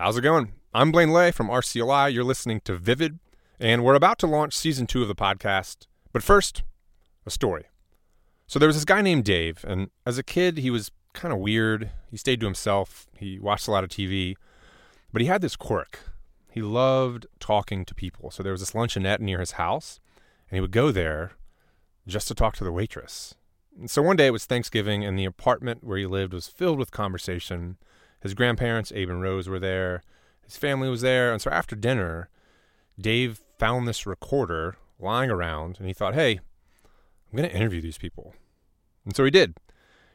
How's it going? I'm Blaine Lay from RCLI. You're listening to Vivid, and we're about to launch season two of the podcast. But first, a story. So there was this guy named Dave, and as a kid, he was kind of weird. He stayed to himself, he watched a lot of TV, but he had this quirk. He loved talking to people. So there was this luncheonette near his house, and he would go there just to talk to the waitress. And so one day it was Thanksgiving, and the apartment where he lived was filled with conversation. His grandparents, Abe and Rose, were there. His family was there. And so after dinner, Dave found this recorder lying around, and he thought, hey, I'm going to interview these people. And so he did.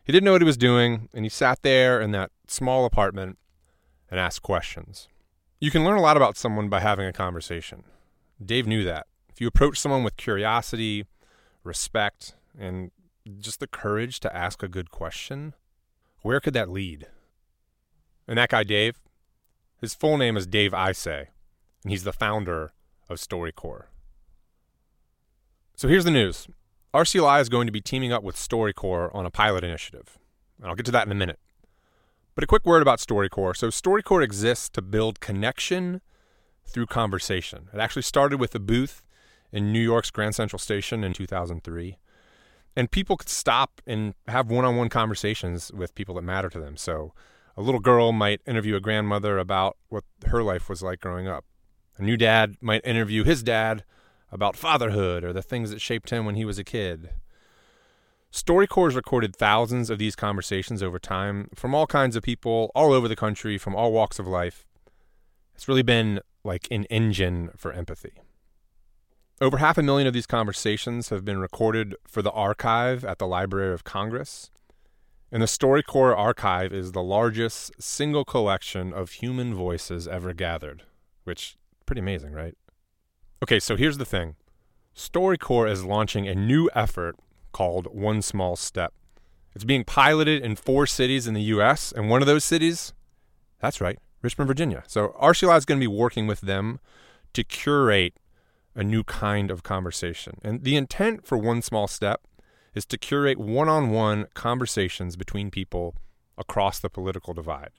He didn't know what he was doing, and he sat there in that small apartment and asked questions. You can learn a lot about someone by having a conversation. Dave knew that. If you approach someone with curiosity, respect, and just the courage to ask a good question, where could that lead? And that guy, Dave, his full name is Dave Isay, and he's the founder of StoryCorps. So here's the news RCLI is going to be teaming up with StoryCorps on a pilot initiative. And I'll get to that in a minute. But a quick word about StoryCorps. So, StoryCorps exists to build connection through conversation. It actually started with a booth in New York's Grand Central Station in 2003. And people could stop and have one on one conversations with people that matter to them. So, a little girl might interview a grandmother about what her life was like growing up. A new dad might interview his dad about fatherhood or the things that shaped him when he was a kid. StoryCorps has recorded thousands of these conversations over time from all kinds of people all over the country, from all walks of life. It's really been like an engine for empathy. Over half a million of these conversations have been recorded for the archive at the Library of Congress. And the StoryCorps archive is the largest single collection of human voices ever gathered, which pretty amazing, right? Okay, so here's the thing. StoryCorps is launching a new effort called One Small Step. It's being piloted in four cities in the US, and one of those cities, that's right, Richmond, Virginia. So RCLI is going to be working with them to curate a new kind of conversation. And the intent for One Small Step is to curate one on one conversations between people across the political divide.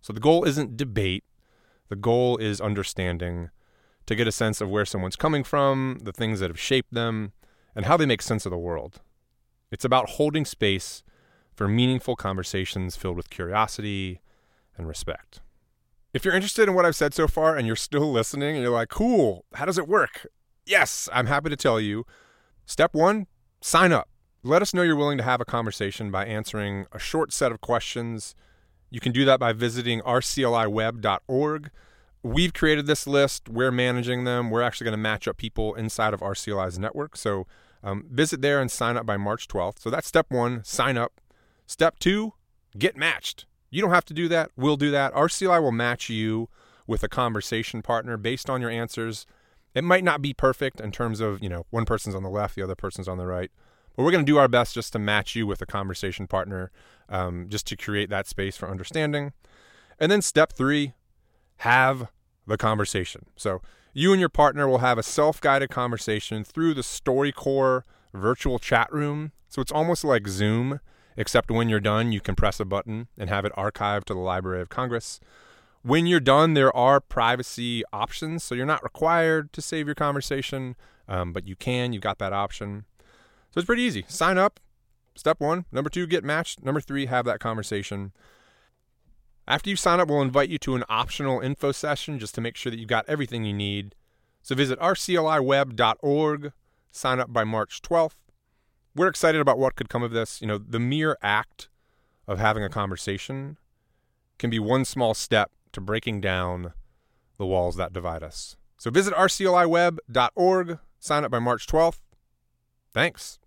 So the goal isn't debate, the goal is understanding to get a sense of where someone's coming from, the things that have shaped them, and how they make sense of the world. It's about holding space for meaningful conversations filled with curiosity and respect. If you're interested in what I've said so far and you're still listening and you're like, cool, how does it work? Yes, I'm happy to tell you. Step one, sign up. Let us know you're willing to have a conversation by answering a short set of questions. You can do that by visiting rcliweb.org. We've created this list. We're managing them. We're actually going to match up people inside of RCLI's network. So um, visit there and sign up by March 12th. So that's step one sign up. Step two, get matched. You don't have to do that. We'll do that. RCLI will match you with a conversation partner based on your answers. It might not be perfect in terms of, you know, one person's on the left, the other person's on the right. But we're going to do our best just to match you with a conversation partner, um, just to create that space for understanding. And then step three, have the conversation. So you and your partner will have a self-guided conversation through the StoryCorps virtual chat room. So it's almost like Zoom, except when you're done, you can press a button and have it archived to the Library of Congress. When you're done, there are privacy options, so you're not required to save your conversation, um, but you can. You've got that option. So it's pretty easy. Sign up. Step one. Number two, get matched. Number three, have that conversation. After you sign up, we'll invite you to an optional info session just to make sure that you've got everything you need. So visit rcliweb.org, sign up by March 12th. We're excited about what could come of this. You know, the mere act of having a conversation can be one small step to breaking down the walls that divide us. So visit rcliweb.org, sign up by March 12th. Thanks.